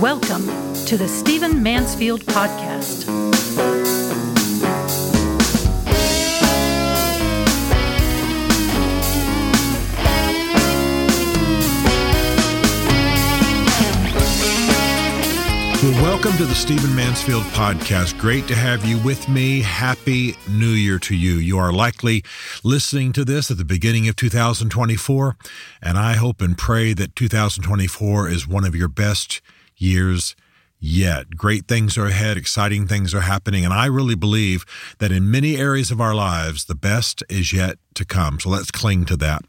Welcome to the Stephen Mansfield Podcast. Welcome to the Stephen Mansfield Podcast. Great to have you with me. Happy New Year to you. You are likely listening to this at the beginning of 2024, and I hope and pray that 2024 is one of your best years yet. Great things are ahead, exciting things are happening, and I really believe that in many areas of our lives, the best is yet to come. So let's cling to that.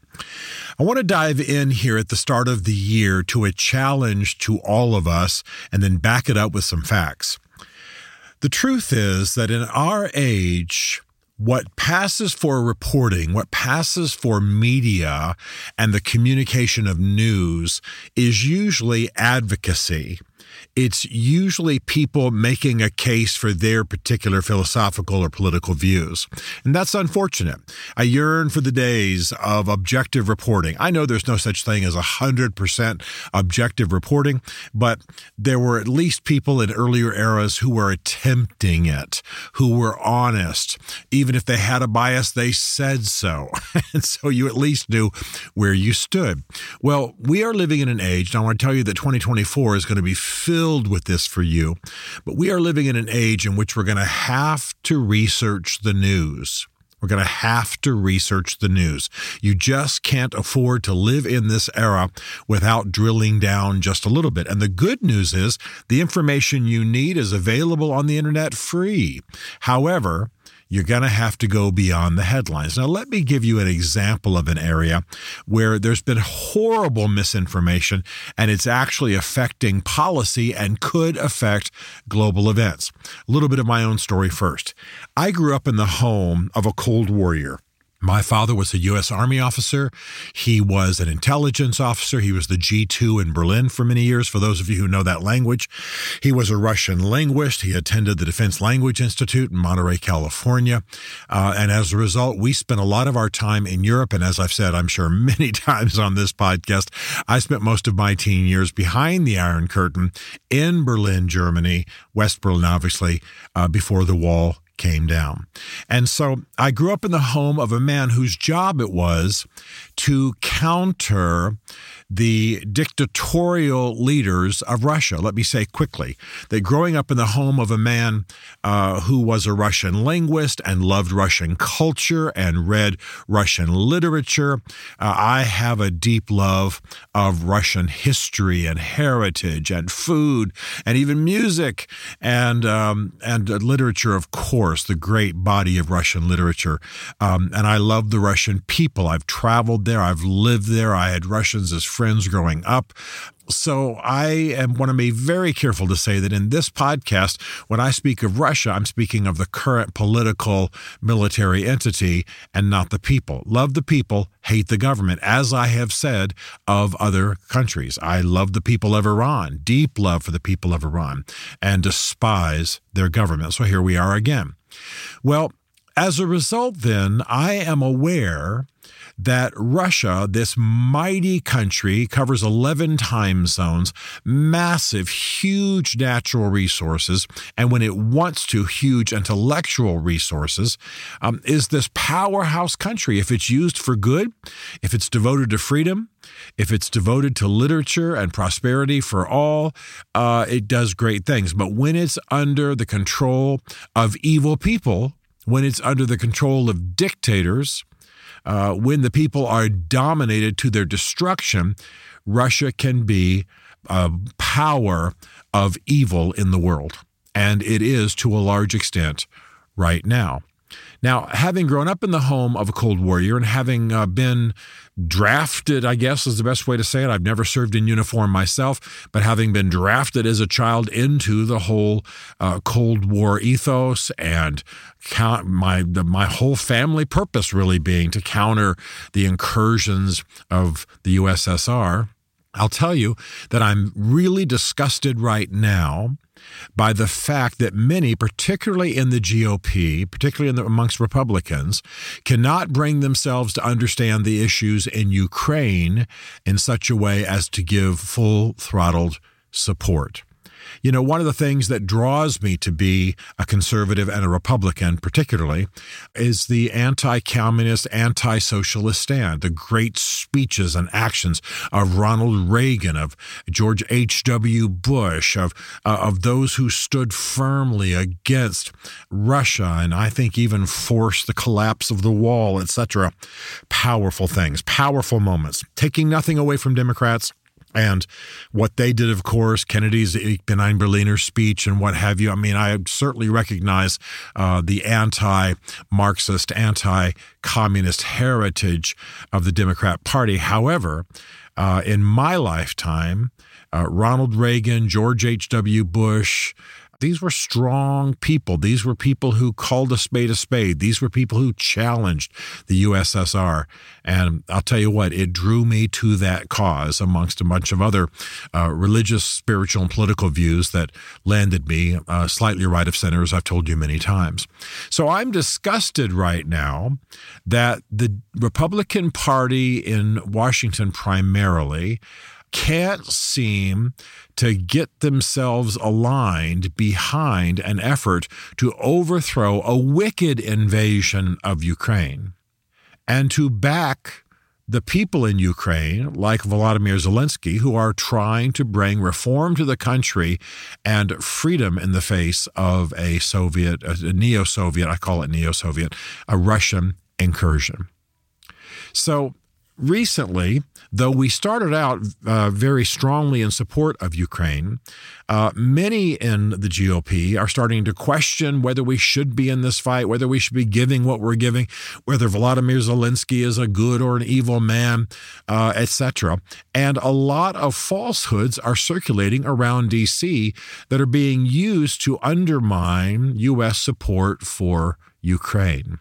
I want to dive in here at the start of the year to a challenge to all of us and then back it up with some facts. The truth is that in our age, what passes for reporting, what passes for media and the communication of news is usually advocacy it's usually people making a case for their particular philosophical or political views. And that's unfortunate. I yearn for the days of objective reporting. I know there's no such thing as 100% objective reporting, but there were at least people in earlier eras who were attempting it, who were honest. Even if they had a bias, they said so. and so you at least knew where you stood. Well, we are living in an age, and I want to tell you that 2024 is going to be filled with this for you. But we are living in an age in which we're going to have to research the news. We're going to have to research the news. You just can't afford to live in this era without drilling down just a little bit. And the good news is the information you need is available on the internet free. However, you're going to have to go beyond the headlines. Now, let me give you an example of an area where there's been horrible misinformation and it's actually affecting policy and could affect global events. A little bit of my own story first. I grew up in the home of a Cold Warrior. My father was a U.S. Army officer. He was an intelligence officer. He was the G2 in Berlin for many years, for those of you who know that language. He was a Russian linguist. He attended the Defense Language Institute in Monterey, California. Uh, and as a result, we spent a lot of our time in Europe. And as I've said, I'm sure many times on this podcast, I spent most of my teen years behind the Iron Curtain in Berlin, Germany, West Berlin, obviously, uh, before the wall came down. And so I grew up in the home of a man whose job it was to counter the dictatorial leaders of Russia. Let me say quickly that growing up in the home of a man uh, who was a Russian linguist and loved Russian culture and read Russian literature, uh, I have a deep love of Russian history and heritage and food and even music and um, and literature, of course, the great body of Russian literature. Um, and I love the Russian people. I've traveled there. I've lived there. I had Russians as friends growing up. So I am want to be very careful to say that in this podcast, when I speak of Russia, I'm speaking of the current political military entity and not the people. Love the people, hate the government, as I have said of other countries. I love the people of Iran, deep love for the people of Iran, and despise their government. So here we are again. Well, as a result, then, I am aware that Russia, this mighty country, covers 11 time zones, massive, huge natural resources, and when it wants to, huge intellectual resources, um, is this powerhouse country. If it's used for good, if it's devoted to freedom, if it's devoted to literature and prosperity for all, uh, it does great things. But when it's under the control of evil people, when it's under the control of dictators, uh, when the people are dominated to their destruction, Russia can be a power of evil in the world. And it is to a large extent right now. Now, having grown up in the home of a Cold Warrior and having uh, been drafted, I guess is the best way to say it. I've never served in uniform myself, but having been drafted as a child into the whole uh, Cold War ethos and count my the, my whole family purpose really being to counter the incursions of the USSR. I'll tell you that I'm really disgusted right now by the fact that many, particularly in the GOP, particularly the, amongst Republicans, cannot bring themselves to understand the issues in Ukraine in such a way as to give full throttled support. You know, one of the things that draws me to be a conservative and a Republican, particularly, is the anti communist, anti socialist stand, the great speeches and actions of Ronald Reagan, of George H.W. Bush, of, uh, of those who stood firmly against Russia and I think even forced the collapse of the wall, etc. Powerful things, powerful moments, taking nothing away from Democrats and what they did, of course, Kennedy's Ich bin ein Berliner speech and what have you. I mean, I certainly recognize uh, the anti Marxist, anti communist heritage of the Democrat Party. However, uh, in my lifetime, uh, Ronald Reagan, George H.W. Bush, these were strong people. These were people who called a spade a spade. These were people who challenged the USSR. And I'll tell you what, it drew me to that cause amongst a bunch of other uh, religious, spiritual, and political views that landed me uh, slightly right of center, as I've told you many times. So I'm disgusted right now that the Republican Party in Washington primarily can't seem to get themselves aligned behind an effort to overthrow a wicked invasion of Ukraine and to back the people in Ukraine, like Volodymyr Zelensky, who are trying to bring reform to the country and freedom in the face of a Soviet, a neo Soviet, I call it neo Soviet, a Russian incursion. So recently, though we started out uh, very strongly in support of Ukraine, uh, many in the GOP are starting to question whether we should be in this fight, whether we should be giving what we're giving, whether Volodymyr Zelensky is a good or an evil man, uh, etc. And a lot of falsehoods are circulating around D.C. that are being used to undermine U.S. support for Ukraine.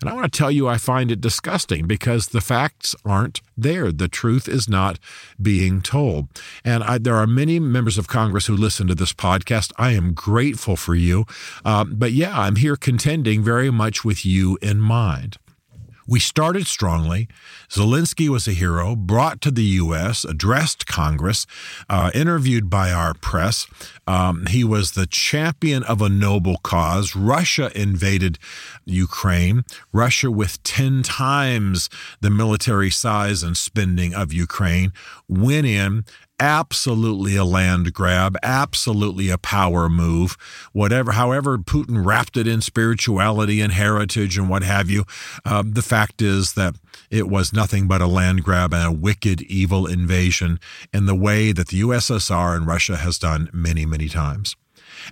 And I want to tell you, I find it disgusting because the facts aren't there. The truth is not being told. And I, there are many members of Congress who listen to this podcast. I am grateful for you. Uh, but yeah, I'm here contending very much with you in mind. We started strongly. Zelensky was a hero, brought to the U.S., addressed Congress, uh, interviewed by our press. Um, he was the champion of a noble cause. Russia invaded Ukraine. Russia, with 10 times the military size and spending of Ukraine, went in absolutely a land grab, absolutely a power move. Whatever, however, Putin wrapped it in spirituality and heritage and what have you. Uh, the fact is that it was nothing but a land grab and a wicked, evil invasion in the way that the USSR and Russia has done many, many times.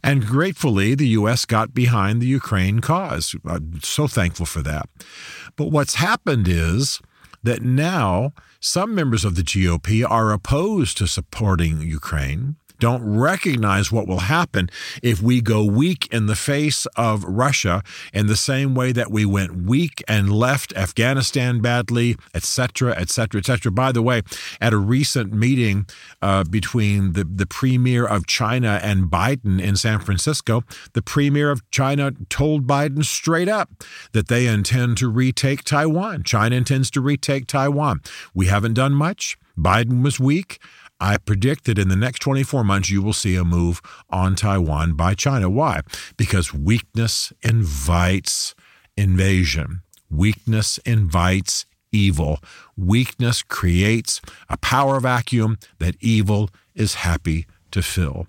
And gratefully, the U.S. got behind the Ukraine cause. I'm so thankful for that. But what's happened is that now some members of the GOP are opposed to supporting Ukraine don't recognize what will happen if we go weak in the face of Russia in the same way that we went weak and left Afghanistan badly, etc., etc., etc. By the way, at a recent meeting uh, between the, the premier of China and Biden in San Francisco, the premier of China told Biden straight up that they intend to retake Taiwan. China intends to retake Taiwan. We haven't done much. Biden was weak. I predict that in the next 24 months, you will see a move on Taiwan by China. Why? Because weakness invites invasion, weakness invites evil, weakness creates a power vacuum that evil is happy to fill.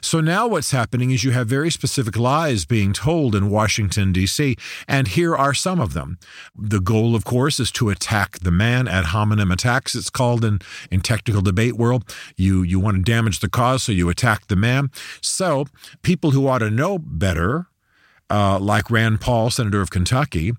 So now what's happening is you have very specific lies being told in Washington, D.C., and here are some of them. The goal, of course, is to attack the man ad hominem attacks, it's called in, in technical debate world. You, you want to damage the cause, so you attack the man. So people who ought to know better, uh, like Rand Paul, Senator of Kentucky,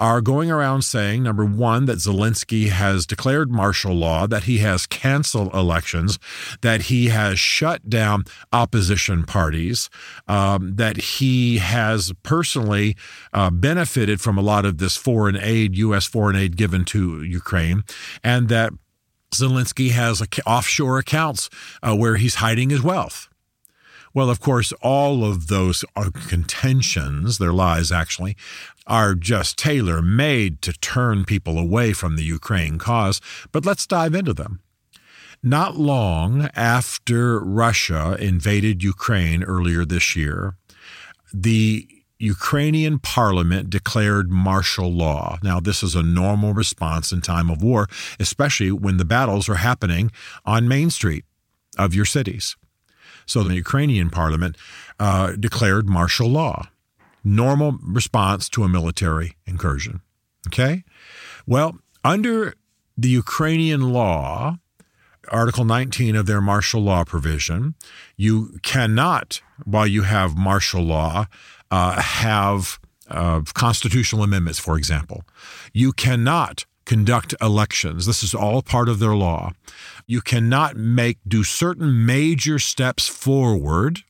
are going around saying number one, that Zelensky has declared martial law, that he has canceled elections, that he has shut down opposition parties, um, that he has personally uh, benefited from a lot of this foreign aid, U.S. foreign aid given to Ukraine, and that Zelensky has offshore accounts uh, where he's hiding his wealth. Well, of course, all of those contentions, their lies actually, are just tailor made to turn people away from the Ukraine cause. But let's dive into them. Not long after Russia invaded Ukraine earlier this year, the Ukrainian parliament declared martial law. Now, this is a normal response in time of war, especially when the battles are happening on Main Street of your cities. So the Ukrainian parliament uh, declared martial law, normal response to a military incursion. Okay? Well, under the Ukrainian law, Article 19 of their martial law provision, you cannot, while you have martial law, uh, have uh, constitutional amendments, for example. You cannot conduct elections. This is all part of their law. You cannot make do certain major steps forward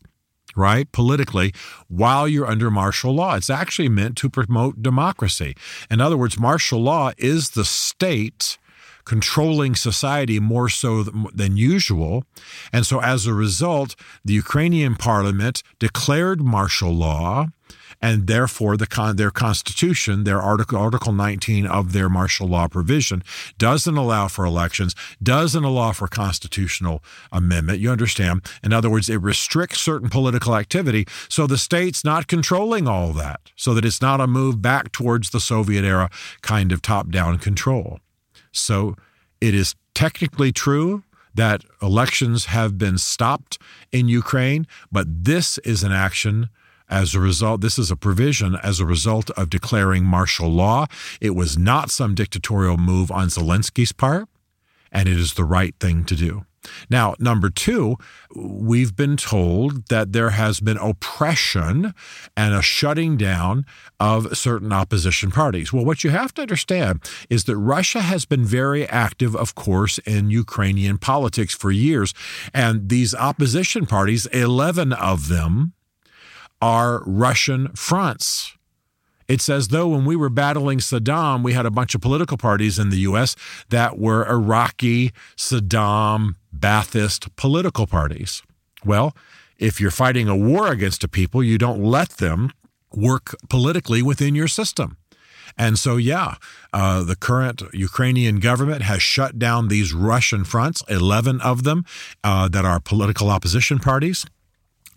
right, politically, while you're under martial law. It's actually meant to promote democracy. In other words, martial law is the state controlling society more so than usual. And so as a result, the Ukrainian parliament declared martial law and therefore the con- their constitution, their article Article 19 of their martial law provision doesn't allow for elections, doesn't allow for constitutional amendment. You understand? In other words, it restricts certain political activity, so the state's not controlling all that, so that it's not a move back towards the Soviet era kind of top-down control. So it is technically true that elections have been stopped in Ukraine, but this is an action as a result, this is a provision as a result of declaring martial law. It was not some dictatorial move on Zelensky's part, and it is the right thing to do. Now, number two, we've been told that there has been oppression and a shutting down of certain opposition parties. Well, what you have to understand is that Russia has been very active, of course, in Ukrainian politics for years. And these opposition parties, 11 of them, are Russian fronts. It's as though when we were battling Saddam, we had a bunch of political parties in the U.S. that were Iraqi, Saddam, Ba'athist political parties. Well, if you're fighting a war against a people, you don't let them work politically within your system. And so, yeah, uh, the current Ukrainian government has shut down these Russian fronts, 11 of them uh, that are political opposition parties,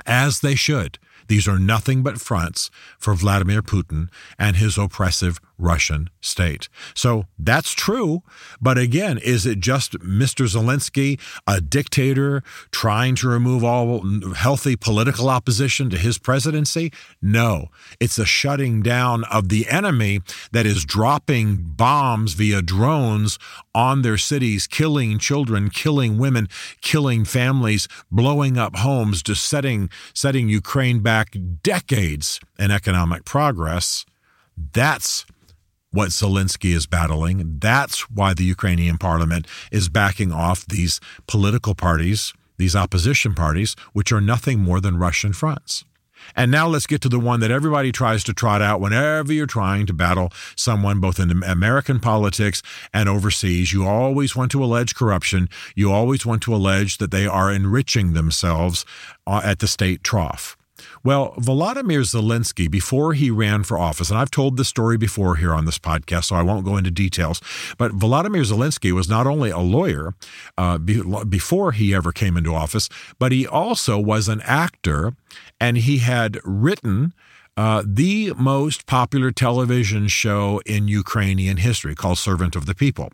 as they should. These are nothing but fronts for Vladimir Putin and his oppressive Russian state. So that's true. But again, is it just Mr. Zelensky, a dictator, trying to remove all healthy political opposition to his presidency? No. It's a shutting down of the enemy that is dropping bombs via drones on their cities, killing children, killing women, killing families, blowing up homes, just setting, setting Ukraine back decades in economic progress. That's what Zelensky is battling. That's why the Ukrainian parliament is backing off these political parties, these opposition parties, which are nothing more than Russian fronts. And now let's get to the one that everybody tries to trot out whenever you're trying to battle someone, both in American politics and overseas. You always want to allege corruption. You always want to allege that they are enriching themselves uh, at the state trough. Well, Volodymyr Zelensky, before he ran for office, and I've told this story before here on this podcast, so I won't go into details, but Volodymyr Zelensky was not only a lawyer uh, be, before he ever came into office, but he also was an actor, and he had written uh, the most popular television show in Ukrainian history called Servant of the People.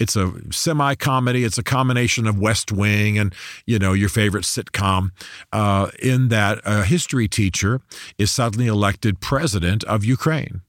It's a semi comedy, it's a combination of West Wing and, you know, your favorite sitcom, uh, in that a history teacher is suddenly elected president of Ukraine.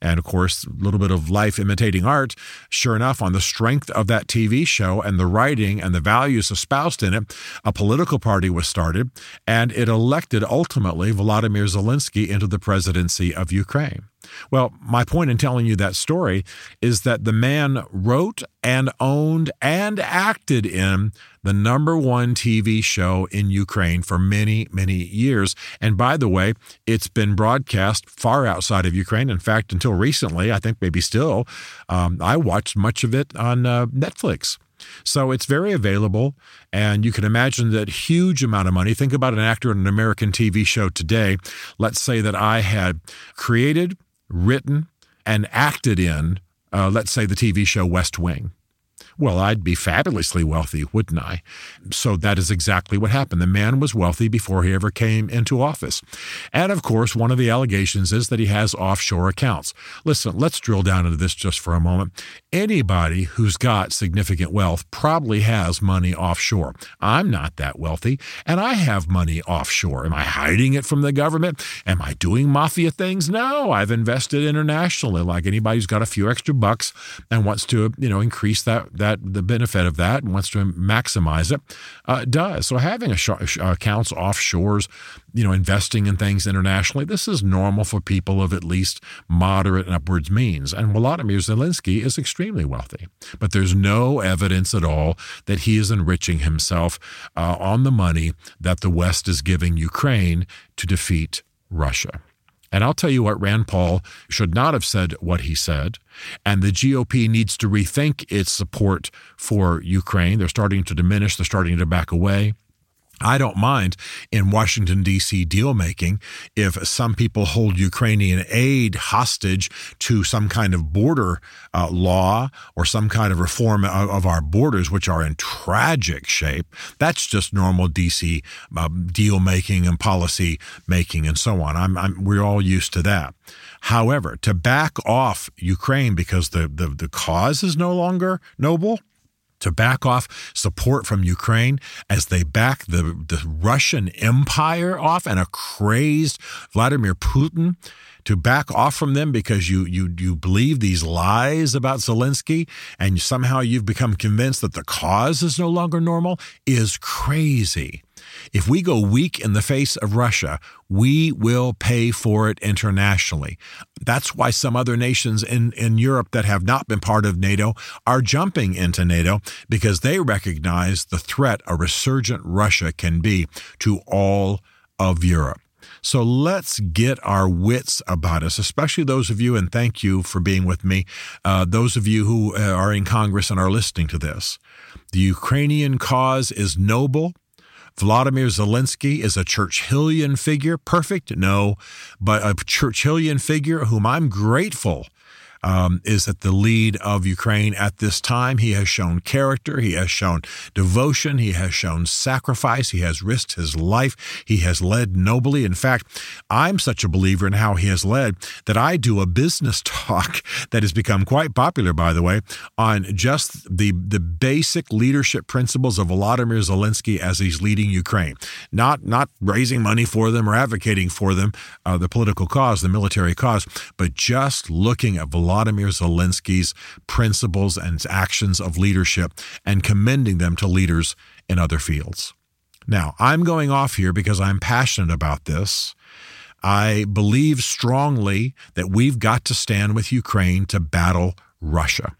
And of course, a little bit of life imitating art. Sure enough, on the strength of that TV show and the writing and the values espoused in it, a political party was started and it elected ultimately Volodymyr Zelensky into the presidency of Ukraine. Well, my point in telling you that story is that the man wrote and owned and acted in the number one TV show in Ukraine for many, many years. And by the way, it's been broadcast far outside of Ukraine. In fact, until recently, I think maybe still, um, I watched much of it on uh, Netflix. So it's very available, and you can imagine that huge amount of money. Think about an actor in an American TV show today. Let's say that I had created, written, and acted in, uh, let's say, the TV show West Wing. Well, I'd be fabulously wealthy, wouldn't I? So that is exactly what happened. The man was wealthy before he ever came into office. And of course, one of the allegations is that he has offshore accounts. Listen, let's drill down into this just for a moment. Anybody who's got significant wealth probably has money offshore. I'm not that wealthy, and I have money offshore. Am I hiding it from the government? Am I doing mafia things? No, I've invested internationally like anybody who's got a few extra bucks and wants to, you know, increase that that the benefit of that and wants to maximize it uh, does. So having a sh- accounts offshores, you know, investing in things internationally, this is normal for people of at least moderate and upwards means. And Volodymyr Zelensky is extremely wealthy, but there's no evidence at all that he is enriching himself uh, on the money that the West is giving Ukraine to defeat Russia. And I'll tell you what, Rand Paul should not have said what he said. And the GOP needs to rethink its support for Ukraine. They're starting to diminish, they're starting to back away. I don't mind in Washington, D.C. deal making if some people hold Ukrainian aid hostage to some kind of border uh, law or some kind of reform of, of, our borders, which are in tragic shape. That's just normal D.C. Uh, deal making and policy making and so on. I'm, I'm, we're all used to that. However, to back off Ukraine because the, the, the cause is no longer noble, to back off support from Ukraine as they back the, the Russian Empire off and a crazed Vladimir Putin to back off from them because you you you believe these lies about Zelensky and somehow you've become convinced that the cause is no longer normal is crazy. If we go weak in the face of Russia, we will pay for it internationally. That's why some other nations in, in Europe that have not been part of NATO are jumping into NATO because they recognize the threat a resurgent Russia can be to all of Europe. So let's get our wits about us, especially those of you, and thank you for being with me, uh, those of you who uh, are in Congress and are listening to this. The Ukrainian cause is noble. Vladimir Zelensky is a Churchillian figure. Perfect? No, but a Churchillian figure whom I'm grateful um, is at the lead of Ukraine at this time. He has shown character, he has shown devotion, he has shown sacrifice, he has risked his life, he has led nobly. In fact, I'm such a believer in how he has led that I do a business talk that has become quite popular, by the way, on just the, the basic leadership principles of Volodymyr Zelensky as he's leading Ukraine. Not, not raising money for them or advocating for them, uh, the political cause, the military cause, but just looking at Volodymyr Volodymyr Zelensky's principles and actions of leadership and commending them to leaders in other fields. Now, I'm going off here because I'm passionate about this. I believe strongly that we've got to stand with Ukraine to battle Russia.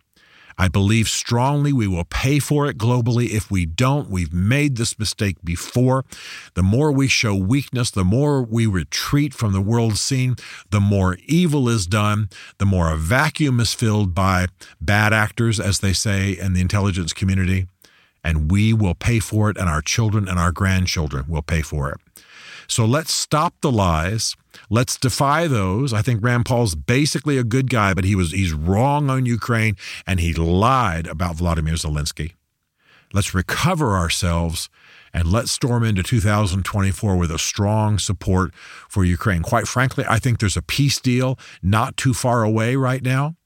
I believe strongly we will pay for it globally. If we don't, we've made this mistake before. The more we show weakness, the more we retreat from the world scene, the more evil is done, the more a vacuum is filled by bad actors, as they say in the intelligence community. And we will pay for it, and our children and our grandchildren will pay for it. So let's stop the lies. Let's defy those. I think Rand Paul's basically a good guy, but he was he's wrong on Ukraine and he lied about Vladimir Zelensky. Let's recover ourselves and let's storm into 2024 with a strong support for Ukraine. Quite frankly, I think there's a peace deal not too far away right now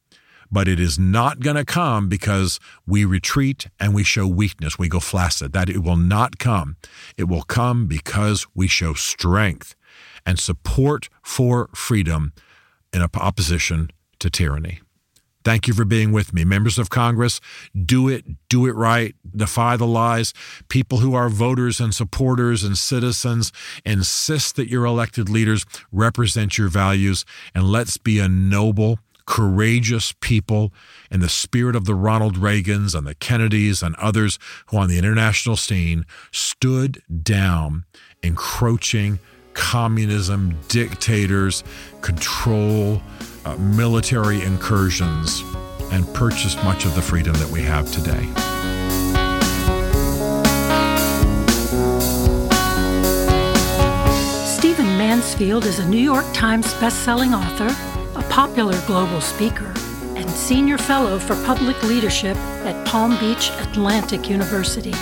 but it is not going to come because we retreat and we show weakness. We go flaccid. That it will not come. It will come because we show strength and support for freedom in opposition to tyranny. Thank you for being with me. Members of Congress, do it, do it right, defy the lies. People who are voters and supporters and citizens, insist that your elected leaders represent your values, and let's be a noble, courageous people in the spirit of the Ronald Reagans and the Kennedys and others who on the international scene stood down encroaching communism, dictators, control, uh, military incursions, and purchased much of the freedom that we have today. Stephen Mansfield is a New York Times bestselling author, a popular global speaker, and Senior Fellow for Public Leadership at Palm Beach Atlantic University.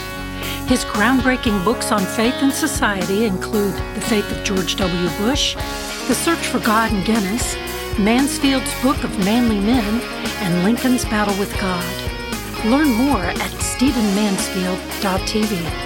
His groundbreaking books on faith and society include The Faith of George W. Bush, The Search for God and Guinness, Mansfield's Book of Manly Men, and Lincoln's Battle with God. Learn more at stephenmansfield.tv.